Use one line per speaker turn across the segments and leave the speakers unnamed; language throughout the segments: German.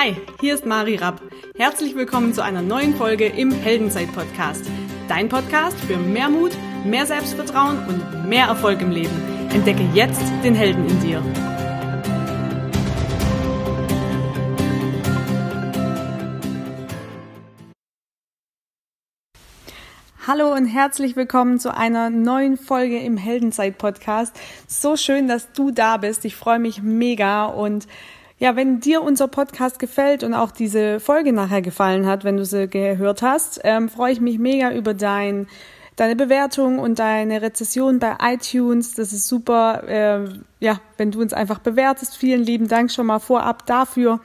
Hi, hier ist Mari Rapp. Herzlich willkommen zu einer neuen Folge im Heldenzeit-Podcast. Dein Podcast für mehr Mut, mehr Selbstvertrauen und mehr Erfolg im Leben. Entdecke jetzt den Helden in dir. Hallo und herzlich willkommen zu einer neuen Folge im Heldenzeit-Podcast. So schön, dass du da bist. Ich freue mich mega und ja, wenn dir unser Podcast gefällt und auch diese Folge nachher gefallen hat, wenn du sie gehört hast, ähm, freue ich mich mega über dein, deine Bewertung und deine Rezession bei iTunes. Das ist super. Äh, ja, wenn du uns einfach bewertest. Vielen lieben Dank schon mal vorab dafür.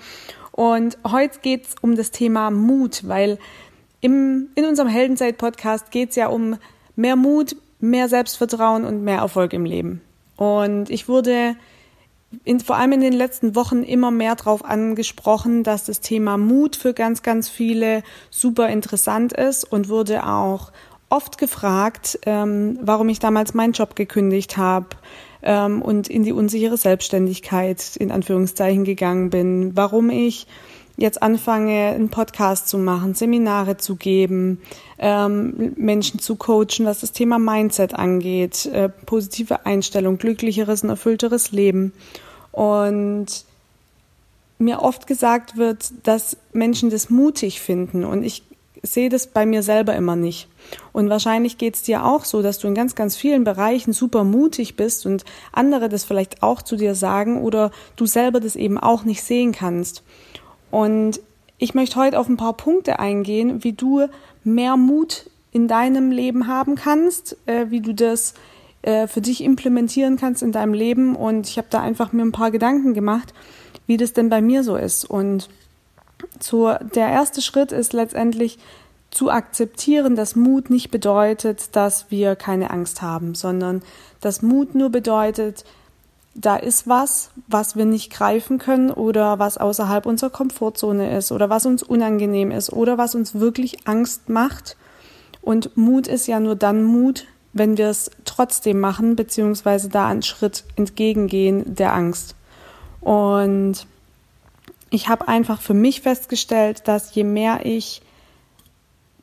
Und heute geht's um das Thema Mut, weil im, in unserem Heldenzeit-Podcast geht's ja um mehr Mut, mehr Selbstvertrauen und mehr Erfolg im Leben. Und ich wurde in, vor allem in den letzten Wochen immer mehr darauf angesprochen, dass das Thema Mut für ganz, ganz viele super interessant ist und wurde auch oft gefragt, ähm, warum ich damals meinen Job gekündigt habe ähm, und in die unsichere Selbstständigkeit in Anführungszeichen gegangen bin, warum ich jetzt anfange, einen Podcast zu machen, Seminare zu geben, ähm, Menschen zu coachen, was das Thema Mindset angeht, äh, positive Einstellung, glücklicheres und erfüllteres Leben. Und mir oft gesagt wird, dass Menschen das mutig finden und ich sehe das bei mir selber immer nicht. Und wahrscheinlich geht es dir auch so, dass du in ganz, ganz vielen Bereichen super mutig bist und andere das vielleicht auch zu dir sagen oder du selber das eben auch nicht sehen kannst. Und ich möchte heute auf ein paar Punkte eingehen, wie du mehr Mut in deinem Leben haben kannst, äh, wie du das äh, für dich implementieren kannst in deinem Leben. Und ich habe da einfach mir ein paar Gedanken gemacht, wie das denn bei mir so ist. Und so, der erste Schritt ist letztendlich zu akzeptieren, dass Mut nicht bedeutet, dass wir keine Angst haben, sondern dass Mut nur bedeutet, da ist was, was wir nicht greifen können oder was außerhalb unserer Komfortzone ist oder was uns unangenehm ist oder was uns wirklich Angst macht. Und Mut ist ja nur dann Mut, wenn wir es trotzdem machen, beziehungsweise da einen Schritt entgegengehen der Angst. Und ich habe einfach für mich festgestellt, dass je mehr ich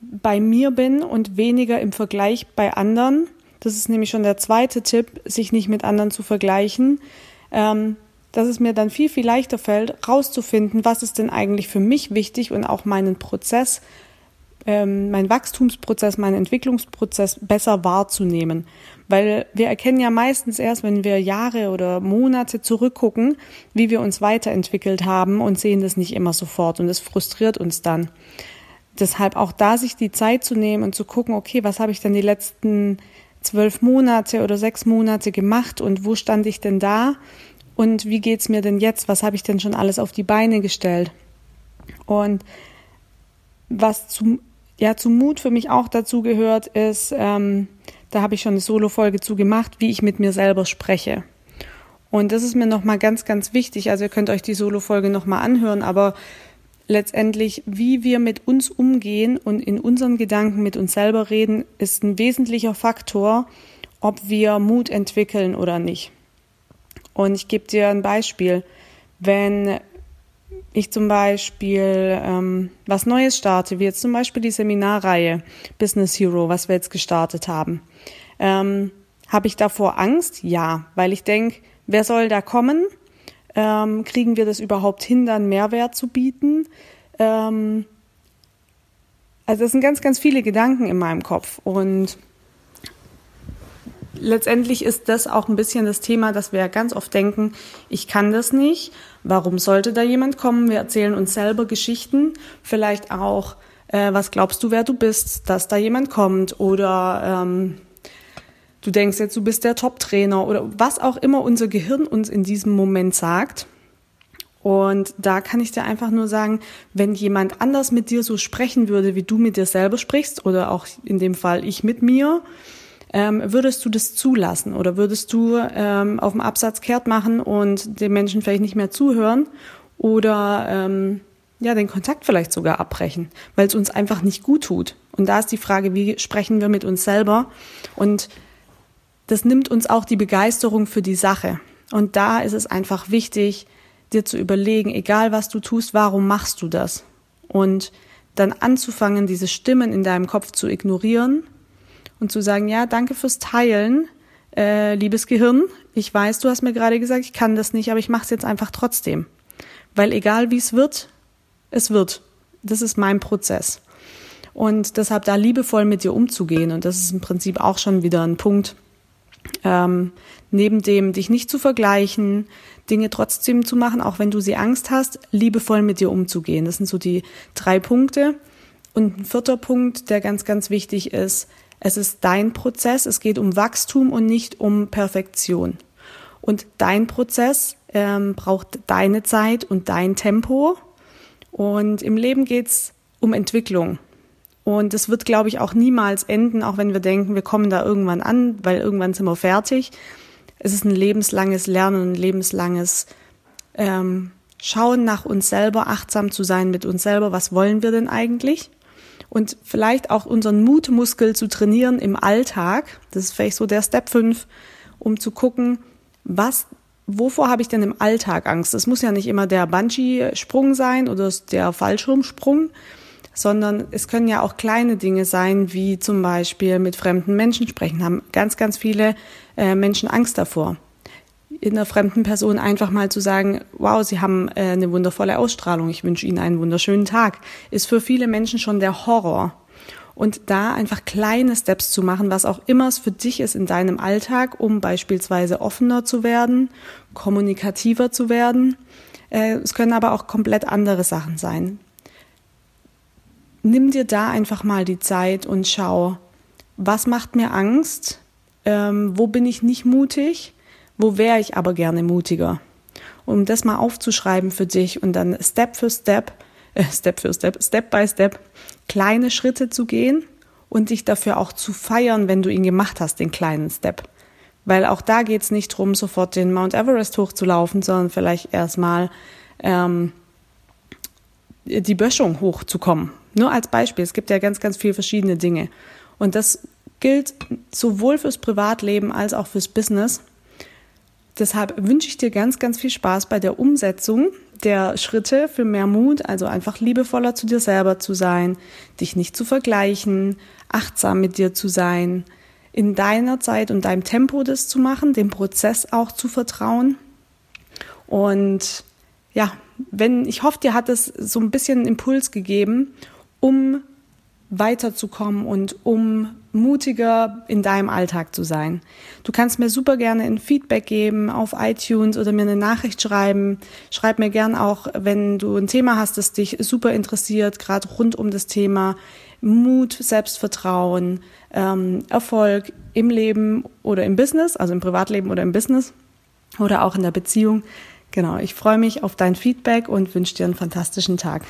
bei mir bin und weniger im Vergleich bei anderen, das ist nämlich schon der zweite Tipp, sich nicht mit anderen zu vergleichen. Ähm, dass es mir dann viel, viel leichter fällt, rauszufinden, was ist denn eigentlich für mich wichtig und auch meinen Prozess, ähm, meinen Wachstumsprozess, meinen Entwicklungsprozess besser wahrzunehmen. Weil wir erkennen ja meistens erst, wenn wir Jahre oder Monate zurückgucken, wie wir uns weiterentwickelt haben und sehen das nicht immer sofort und es frustriert uns dann. Deshalb auch da sich die Zeit zu nehmen und zu gucken, okay, was habe ich denn die letzten zwölf Monate oder sechs Monate gemacht und wo stand ich denn da und wie geht's mir denn jetzt? Was habe ich denn schon alles auf die Beine gestellt? Und was zum ja zu Mut für mich auch dazu gehört, ist, ähm, da habe ich schon eine Solo-Folge zu gemacht, wie ich mit mir selber spreche. Und das ist mir nochmal ganz, ganz wichtig. Also ihr könnt euch die Solo-Folge nochmal anhören, aber letztendlich, wie wir mit uns umgehen und in unseren Gedanken mit uns selber reden, ist ein wesentlicher Faktor, ob wir Mut entwickeln oder nicht. Und ich gebe dir ein Beispiel. Wenn ich zum Beispiel ähm, was Neues starte, wie jetzt zum Beispiel die Seminarreihe Business Hero, was wir jetzt gestartet haben, ähm, habe ich davor Angst? Ja, weil ich denke, wer soll da kommen? Ähm, kriegen wir das überhaupt hin, dann Mehrwert zu bieten? Ähm, also es sind ganz, ganz viele Gedanken in meinem Kopf und letztendlich ist das auch ein bisschen das Thema, dass wir ganz oft denken, ich kann das nicht. Warum sollte da jemand kommen? Wir erzählen uns selber Geschichten, vielleicht auch, äh, was glaubst du, wer du bist, dass da jemand kommt oder ähm, du denkst jetzt, du bist der Top-Trainer oder was auch immer unser Gehirn uns in diesem Moment sagt. Und da kann ich dir einfach nur sagen, wenn jemand anders mit dir so sprechen würde, wie du mit dir selber sprichst, oder auch in dem Fall ich mit mir, ähm, würdest du das zulassen oder würdest du ähm, auf dem Absatz kehrt machen und den Menschen vielleicht nicht mehr zuhören oder ähm, ja den Kontakt vielleicht sogar abbrechen, weil es uns einfach nicht gut tut. Und da ist die Frage, wie sprechen wir mit uns selber und das nimmt uns auch die Begeisterung für die Sache. Und da ist es einfach wichtig, dir zu überlegen, egal was du tust, warum machst du das? Und dann anzufangen, diese Stimmen in deinem Kopf zu ignorieren und zu sagen, ja, danke fürs Teilen, äh, liebes Gehirn. Ich weiß, du hast mir gerade gesagt, ich kann das nicht, aber ich mache es jetzt einfach trotzdem. Weil egal wie es wird, es wird. Das ist mein Prozess. Und deshalb da liebevoll mit dir umzugehen. Und das ist im Prinzip auch schon wieder ein Punkt, ähm, neben dem dich nicht zu vergleichen, Dinge trotzdem zu machen, auch wenn du sie Angst hast, liebevoll mit dir umzugehen. Das sind so die drei Punkte. Und ein vierter Punkt, der ganz, ganz wichtig ist, es ist dein Prozess, es geht um Wachstum und nicht um Perfektion. Und dein Prozess ähm, braucht deine Zeit und dein Tempo. Und im Leben geht's um Entwicklung. Und es wird, glaube ich, auch niemals enden, auch wenn wir denken, wir kommen da irgendwann an, weil irgendwann sind wir fertig. Es ist ein lebenslanges Lernen, ein lebenslanges ähm, Schauen nach uns selber, achtsam zu sein mit uns selber. Was wollen wir denn eigentlich? Und vielleicht auch unseren Mutmuskel zu trainieren im Alltag. Das ist vielleicht so der Step 5, um zu gucken, was, wovor habe ich denn im Alltag Angst? Das muss ja nicht immer der Bungee-Sprung sein oder der Fallschirmsprung, sondern es können ja auch kleine Dinge sein, wie zum Beispiel mit fremden Menschen sprechen. Haben ganz, ganz viele äh, Menschen Angst davor. In einer fremden Person einfach mal zu sagen, wow, Sie haben äh, eine wundervolle Ausstrahlung, ich wünsche Ihnen einen wunderschönen Tag, ist für viele Menschen schon der Horror. Und da einfach kleine Steps zu machen, was auch immer es für dich ist in deinem Alltag, um beispielsweise offener zu werden, kommunikativer zu werden. Äh, es können aber auch komplett andere Sachen sein nimm dir da einfach mal die Zeit und schau, was macht mir Angst, ähm, wo bin ich nicht mutig, wo wäre ich aber gerne mutiger. Um das mal aufzuschreiben für dich und dann Step für Step, äh, Step für Step, Step by Step, kleine Schritte zu gehen und dich dafür auch zu feiern, wenn du ihn gemacht hast, den kleinen Step. Weil auch da geht's nicht drum, sofort den Mount Everest hochzulaufen, sondern vielleicht erstmal ähm, die Böschung hochzukommen. Nur als Beispiel, es gibt ja ganz, ganz viele verschiedene Dinge. Und das gilt sowohl fürs Privatleben als auch fürs Business. Deshalb wünsche ich dir ganz, ganz viel Spaß bei der Umsetzung der Schritte für mehr Mut, also einfach liebevoller zu dir selber zu sein, dich nicht zu vergleichen, achtsam mit dir zu sein, in deiner Zeit und deinem Tempo das zu machen, dem Prozess auch zu vertrauen. Und ja, wenn, ich hoffe, dir hat es so ein bisschen Impuls gegeben um weiterzukommen und um mutiger in deinem Alltag zu sein. Du kannst mir super gerne ein Feedback geben auf iTunes oder mir eine Nachricht schreiben. Schreib mir gern auch, wenn du ein Thema hast, das dich super interessiert, gerade rund um das Thema Mut, Selbstvertrauen, ähm, Erfolg im Leben oder im Business, also im Privatleben oder im Business oder auch in der Beziehung. Genau, ich freue mich auf dein Feedback und wünsche dir einen fantastischen Tag.